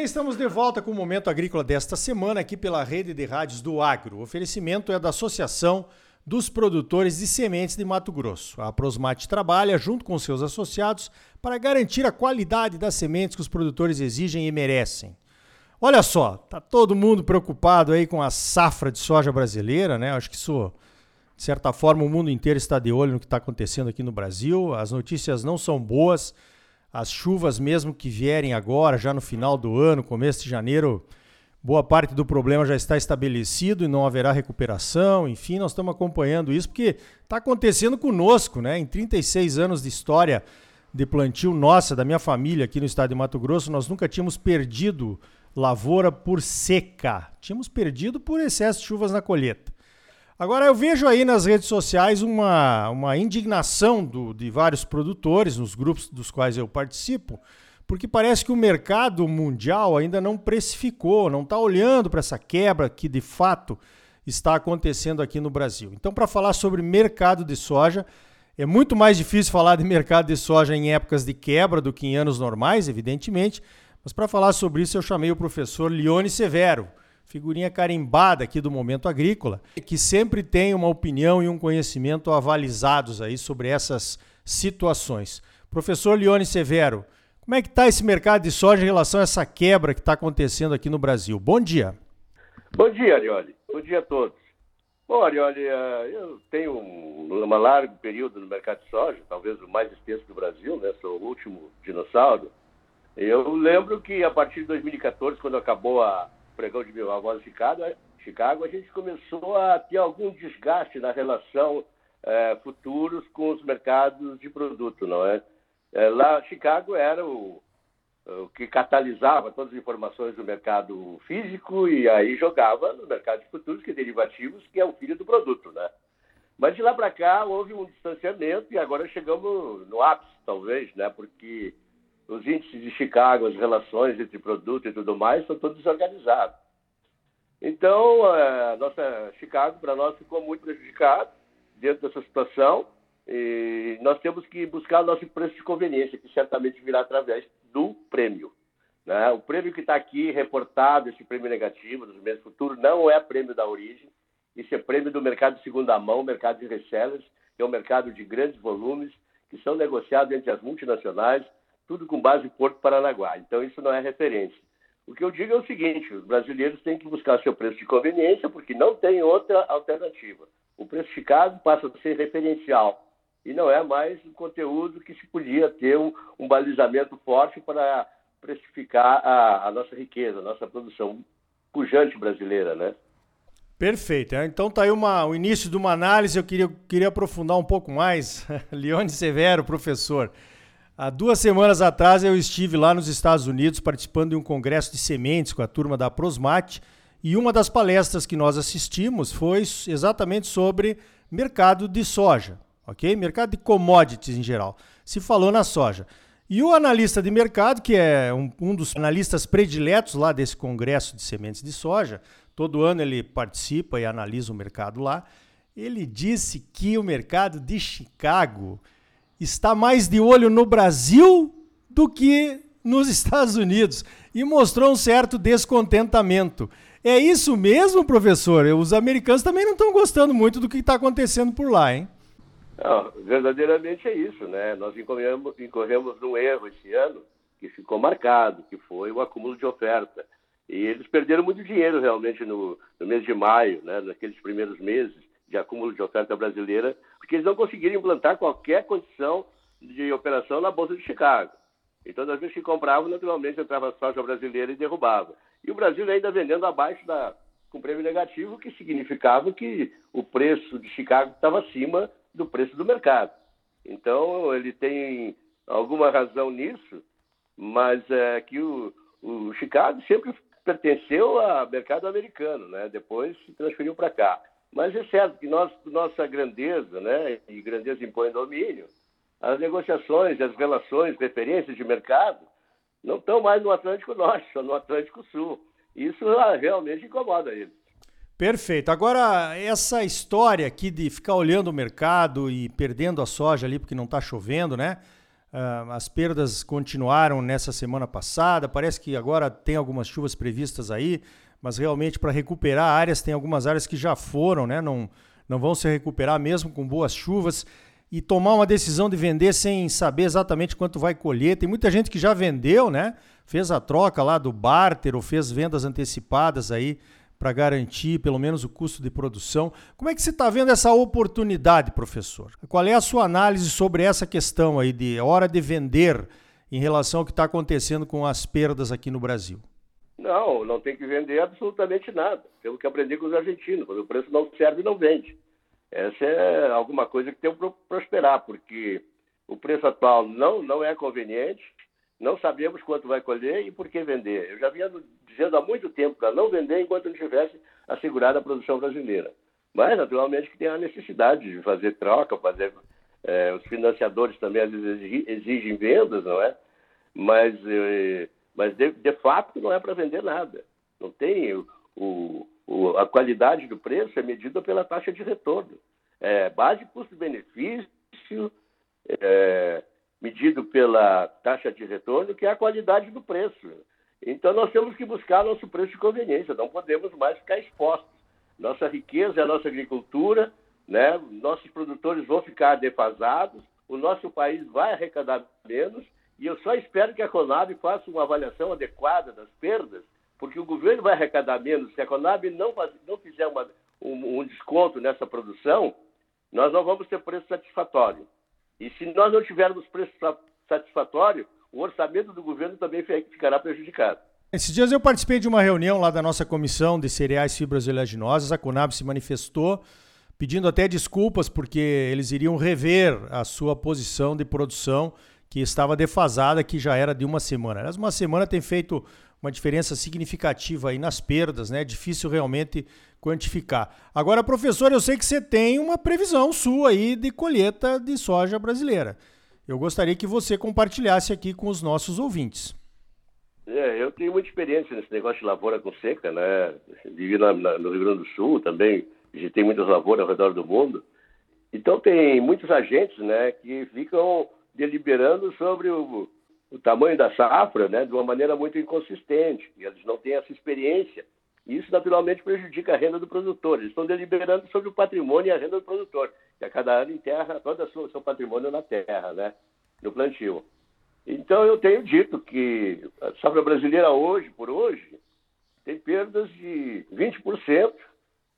bem, estamos de volta com o Momento Agrícola desta semana aqui pela rede de rádios do Agro. O oferecimento é da Associação dos Produtores de Sementes de Mato Grosso. A Prosmate trabalha junto com seus associados para garantir a qualidade das sementes que os produtores exigem e merecem. Olha só, tá todo mundo preocupado aí com a safra de soja brasileira, né? Acho que isso, de certa forma, o mundo inteiro está de olho no que está acontecendo aqui no Brasil. As notícias não são boas. As chuvas, mesmo que vierem agora, já no final do ano, começo de janeiro, boa parte do problema já está estabelecido e não haverá recuperação. Enfim, nós estamos acompanhando isso porque está acontecendo conosco, né? Em 36 anos de história de plantio nossa, da minha família aqui no estado de Mato Grosso, nós nunca tínhamos perdido lavoura por seca. Tínhamos perdido por excesso de chuvas na colheita. Agora eu vejo aí nas redes sociais uma, uma indignação do, de vários produtores, nos grupos dos quais eu participo, porque parece que o mercado mundial ainda não precificou, não está olhando para essa quebra que de fato está acontecendo aqui no Brasil. Então, para falar sobre mercado de soja, é muito mais difícil falar de mercado de soja em épocas de quebra do que em anos normais, evidentemente. Mas para falar sobre isso, eu chamei o professor Lione Severo, figurinha carimbada aqui do Momento Agrícola, que sempre tem uma opinião e um conhecimento avalizados aí sobre essas situações. Professor Lione Severo, como é que está esse mercado de soja em relação a essa quebra que está acontecendo aqui no Brasil? Bom dia. Bom dia, Arioli. Bom dia a todos. Bom, Arioli, eh, eu tenho um, um largo período no mercado de soja, talvez o mais extenso do Brasil, né? Sou o último dinossauro. Eu lembro que a partir de 2014, quando acabou a pregão de voz de Chicago, Chicago, a gente começou a ter algum desgaste na relação é, futuros com os mercados de produto, não é? é lá, Chicago era o, o que catalisava todas as informações do mercado físico e aí jogava no mercado de futuros, que é derivativos, que é o filho do produto, né? Mas de lá para cá houve um distanciamento e agora chegamos no ápice, talvez, né? Porque os índices de Chicago, as relações entre produto e tudo mais, são todos desorganizados. Então, é, a nossa Chicago, para nós, ficou muito prejudicado dentro dessa situação e nós temos que buscar nosso preço de conveniência, que certamente virá através do prêmio. Né? O prêmio que está aqui reportado, esse prêmio negativo dos meses futuros, não é prêmio da origem, isso é prêmio do mercado de segunda mão, mercado de resellers, que é um mercado de grandes volumes, que são negociados entre as multinacionais, tudo com base em Porto Paranaguá. Então, isso não é referência. O que eu digo é o seguinte: os brasileiros têm que buscar seu preço de conveniência, porque não tem outra alternativa. O preço Chicago passa a ser referencial e não é mais um conteúdo que se podia ter um, um balizamento forte para precificar a, a, nossa riqueza, a nossa produção pujante brasileira, né? Perfeito. Então está aí uma, o início de uma análise. Eu queria, queria aprofundar um pouco mais. Leone Severo, professor. Há duas semanas atrás eu estive lá nos Estados Unidos participando de um congresso de sementes com a turma da Prosmate e uma das palestras que nós assistimos foi exatamente sobre mercado de soja, ok? Mercado de commodities em geral. Se falou na soja. E o analista de mercado, que é um, um dos analistas prediletos lá desse congresso de sementes de soja, todo ano ele participa e analisa o mercado lá, ele disse que o mercado de Chicago está mais de olho no Brasil do que nos Estados Unidos e mostrou um certo descontentamento. É isso mesmo, professor? Os americanos também não estão gostando muito do que está acontecendo por lá, hein? Não, verdadeiramente é isso, né? Nós incorremos, incorremos num erro esse ano que ficou marcado, que foi o acúmulo de oferta. E eles perderam muito dinheiro realmente no, no mês de maio, né? naqueles primeiros meses de acúmulo de oferta brasileira, porque eles não conseguiram implantar qualquer condição de operação na Bolsa de Chicago. Então, das vezes que compravam, naturalmente entrava a soja brasileira e derrubava. E o Brasil ainda vendendo abaixo da, com prêmio negativo, que significava que o preço de Chicago estava acima do preço do mercado. Então, ele tem alguma razão nisso, mas é que o, o Chicago sempre pertenceu ao mercado americano, né? depois se transferiu para cá. Mas é certo que nós, nossa grandeza, né, e grandeza impõe domínio, as negociações, as relações, referências de mercado não estão mais no Atlântico Norte, são no Atlântico Sul. Isso ah, realmente incomoda eles. Perfeito. Agora, essa história aqui de ficar olhando o mercado e perdendo a soja ali porque não está chovendo, né? Uh, as perdas continuaram nessa semana passada. Parece que agora tem algumas chuvas previstas aí, mas realmente para recuperar áreas, tem algumas áreas que já foram, né? Não, não vão se recuperar mesmo com boas chuvas. E tomar uma decisão de vender sem saber exatamente quanto vai colher. Tem muita gente que já vendeu, né? Fez a troca lá do barter ou fez vendas antecipadas aí para garantir pelo menos o custo de produção. Como é que você está vendo essa oportunidade, professor? Qual é a sua análise sobre essa questão aí de hora de vender em relação ao que está acontecendo com as perdas aqui no Brasil? Não, não tem que vender absolutamente nada. Temos que aprender com os argentinos. Quando o preço não serve, não vende. Essa é alguma coisa que tem que prosperar, porque o preço atual não, não é conveniente não sabemos quanto vai colher e por que vender. Eu já vinha dizendo há muito tempo para não vender enquanto não tivesse assegurada a produção brasileira. Mas, naturalmente, que tem a necessidade de fazer troca, fazer. É, os financiadores também às vezes exigem vendas, não é? Mas, é, mas de, de, fato não é para vender nada. Não tem. O, o, a qualidade do preço é medida pela taxa de retorno. É, base custo-benefício. É, medido pela taxa de retorno, que é a qualidade do preço. Então, nós temos que buscar nosso preço de conveniência, não podemos mais ficar expostos. Nossa riqueza é a nossa agricultura, né? nossos produtores vão ficar defasados, o nosso país vai arrecadar menos, e eu só espero que a Conab faça uma avaliação adequada das perdas, porque o governo vai arrecadar menos. Se a Conab não, faz, não fizer uma, um, um desconto nessa produção, nós não vamos ter preço satisfatório. E se nós não tivermos preço satisfatório, o orçamento do governo também ficará prejudicado. Esses dias eu participei de uma reunião lá da nossa comissão de cereais, fibras e oleaginosas. A Conab se manifestou pedindo até desculpas porque eles iriam rever a sua posição de produção que estava defasada, que já era de uma semana. Mas uma semana tem feito uma diferença significativa aí nas perdas, né? É difícil realmente quantificar. Agora, professor, eu sei que você tem uma previsão sua aí de colheita de soja brasileira. Eu gostaria que você compartilhasse aqui com os nossos ouvintes. É, eu tenho muita experiência nesse negócio de lavoura com seca, né? Vivi na, na, no Rio Grande do Sul também, visitei muitas lavouras ao redor do mundo. Então tem muitos agentes, né, que ficam deliberando sobre o, o tamanho da safra né, de uma maneira muito inconsistente. E eles não têm essa experiência. Isso, naturalmente, prejudica a renda do produtor. Eles estão deliberando sobre o patrimônio e a renda do produtor, que a cada ano enterra todo o seu patrimônio na terra, né, no plantio. Então, eu tenho dito que a safra brasileira hoje, por hoje, tem perdas de 20%,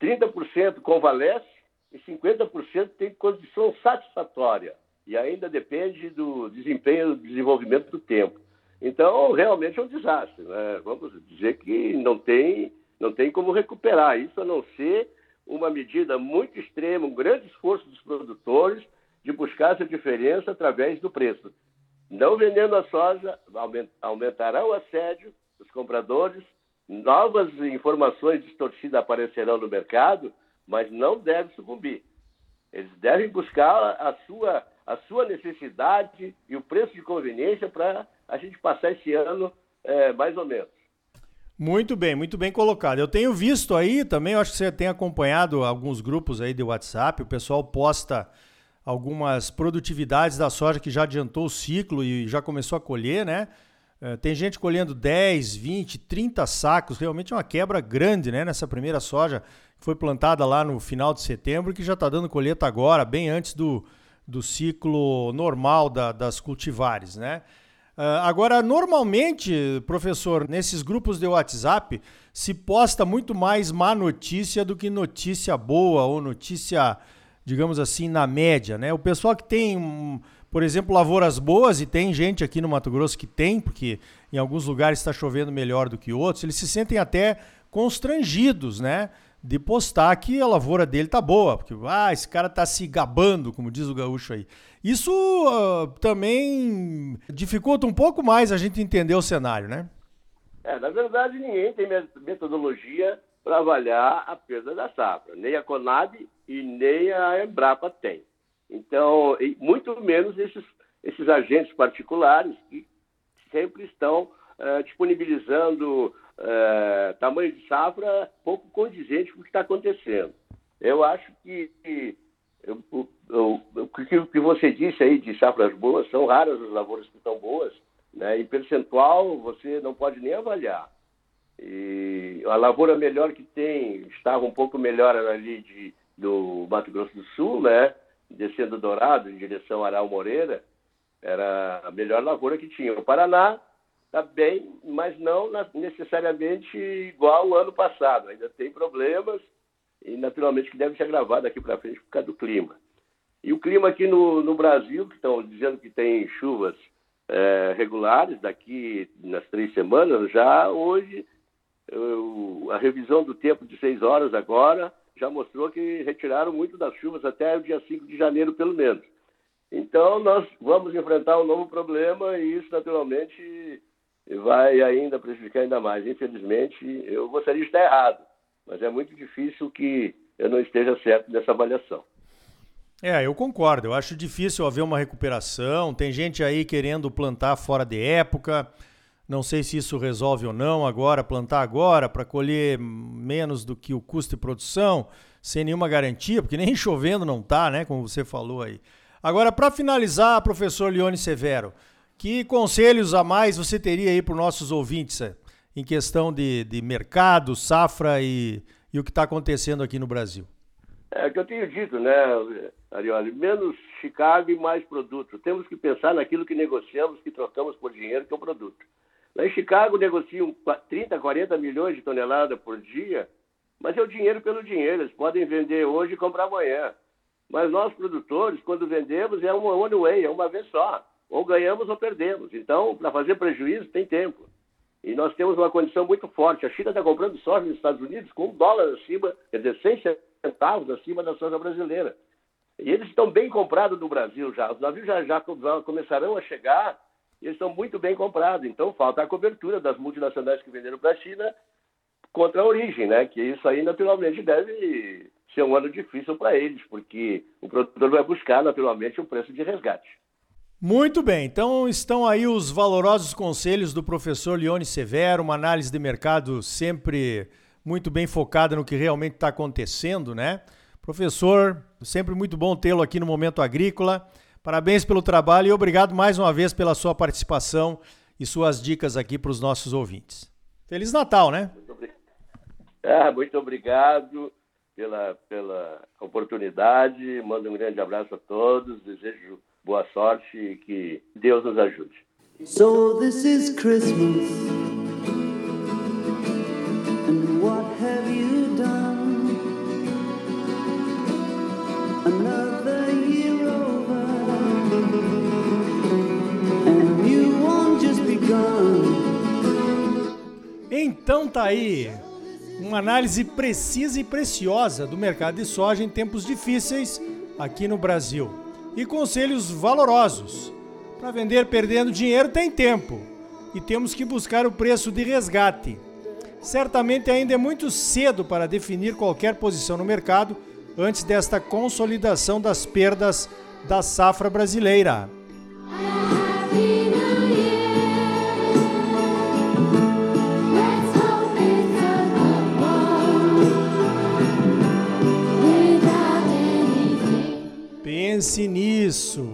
30% convalesce e 50% tem condição satisfatória e ainda depende do desempenho do desenvolvimento do tempo. Então, realmente é um desastre. Né? Vamos dizer que não tem, não tem como recuperar isso, a não ser uma medida muito extrema, um grande esforço dos produtores de buscar essa diferença através do preço. Não vendendo a soja, aumentará o assédio dos compradores, novas informações distorcidas aparecerão no mercado, mas não deve sucumbir. Eles devem buscar a sua a sua necessidade e o preço de conveniência para a gente passar esse ano é, mais ou menos. Muito bem, muito bem colocado. Eu tenho visto aí também, acho que você tem acompanhado alguns grupos aí de WhatsApp, o pessoal posta algumas produtividades da soja que já adiantou o ciclo e já começou a colher, né? É, tem gente colhendo 10, 20, 30 sacos, realmente é uma quebra grande né, nessa primeira soja que foi plantada lá no final de setembro, que já está dando colheita agora, bem antes do, do ciclo normal da, das cultivares, né? Uh, agora, normalmente, professor, nesses grupos de WhatsApp se posta muito mais má notícia do que notícia boa ou notícia, digamos assim, na média, né? O pessoal que tem, por exemplo, lavouras boas, e tem gente aqui no Mato Grosso que tem, porque em alguns lugares está chovendo melhor do que outros, eles se sentem até constrangidos, né? De postar que a lavoura dele tá boa, porque ah, esse cara tá se gabando, como diz o gaúcho aí. Isso uh, também dificulta um pouco mais a gente entender o cenário, né? É, na verdade, ninguém tem metodologia para avaliar a perda da safra. Nem a Conab e nem a Embrapa tem. Então, muito menos esses, esses agentes particulares que sempre estão uh, disponibilizando é, tamanho de safra pouco condizente com o que está acontecendo. Eu acho que, que o, o, que você disse aí de safras boas, são raras as lavouras que estão boas, né? Em percentual, você não pode nem avaliar. E a lavoura melhor que tem estava um pouco melhor ali de, do Mato Grosso do Sul, né? Descendo Dourado em direção a Aral Moreira, era a melhor lavoura que tinha. O Paraná está bem, mas não necessariamente igual ao ano passado. Ainda tem problemas e naturalmente que deve se agravar daqui para frente por causa do clima. E o clima aqui no, no Brasil, que estão dizendo que tem chuvas é, regulares daqui nas três semanas, já hoje eu, a revisão do tempo de seis horas agora já mostrou que retiraram muito das chuvas até o dia 5 de janeiro, pelo menos. Então, nós vamos enfrentar um novo problema e isso, naturalmente, vai ainda prejudicar ainda mais. Infelizmente, eu gostaria de estar errado, mas é muito difícil que eu não esteja certo nessa avaliação. É, eu concordo. Eu acho difícil haver uma recuperação. Tem gente aí querendo plantar fora de época. Não sei se isso resolve ou não agora, plantar agora para colher menos do que o custo de produção, sem nenhuma garantia, porque nem chovendo não tá, né? Como você falou aí. Agora, para finalizar, professor Leone Severo, que conselhos a mais você teria aí para os nossos ouvintes eh, em questão de, de mercado, safra e, e o que está acontecendo aqui no Brasil? É o que eu tenho dito, né, Arioli? Menos Chicago e mais produto. Temos que pensar naquilo que negociamos, que trocamos por dinheiro, que é o produto. Lá em Chicago negociam 30, 40 milhões de toneladas por dia, mas é o dinheiro pelo dinheiro. Eles podem vender hoje e comprar amanhã. Mas nós, produtores, quando vendemos, é uma one way, é uma vez só. Ou ganhamos ou perdemos. Então, para fazer prejuízo, tem tempo. E nós temos uma condição muito forte. A China está comprando soja nos Estados Unidos com um dólar acima, quer dizer, 100 centavos acima da soja brasileira. E eles estão bem comprados no Brasil já. Os navios já, já começarão a chegar e eles estão muito bem comprados. Então falta a cobertura das multinacionais que venderam para a China contra a origem, né? Que isso aí naturalmente deve ser um ano difícil para eles, porque o produtor vai buscar naturalmente um preço de resgate. Muito bem, então estão aí os valorosos conselhos do professor Leone Severo, uma análise de mercado sempre muito bem focada no que realmente está acontecendo, né? Professor, sempre muito bom tê-lo aqui no Momento Agrícola. Parabéns pelo trabalho e obrigado mais uma vez pela sua participação e suas dicas aqui para os nossos ouvintes. Feliz Natal, né? Muito obrigado, ah, muito obrigado pela, pela oportunidade. Mando um grande abraço a todos. Desejo boa sorte e que Deus nos ajude. So this is Christmas. And what have you done? Another year over. And you won't just begun. Então tá aí uma análise precisa e preciosa do mercado de soja em tempos difíceis aqui no Brasil. E conselhos valorosos. Para vender perdendo dinheiro tem tempo e temos que buscar o preço de resgate. Certamente ainda é muito cedo para definir qualquer posição no mercado antes desta consolidação das perdas da safra brasileira. Pense nisso.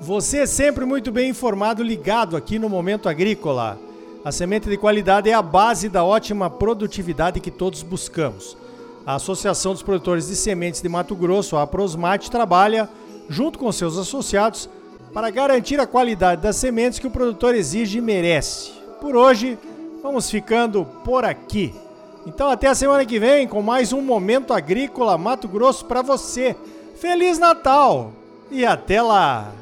Você é sempre muito bem informado, ligado aqui no Momento Agrícola. A semente de qualidade é a base da ótima produtividade que todos buscamos. A Associação dos Produtores de Sementes de Mato Grosso, a Prosmate, trabalha, junto com seus associados, para garantir a qualidade das sementes que o produtor exige e merece. Por hoje, vamos ficando por aqui. Então, até a semana que vem com mais um Momento Agrícola Mato Grosso para você. Feliz Natal e até lá!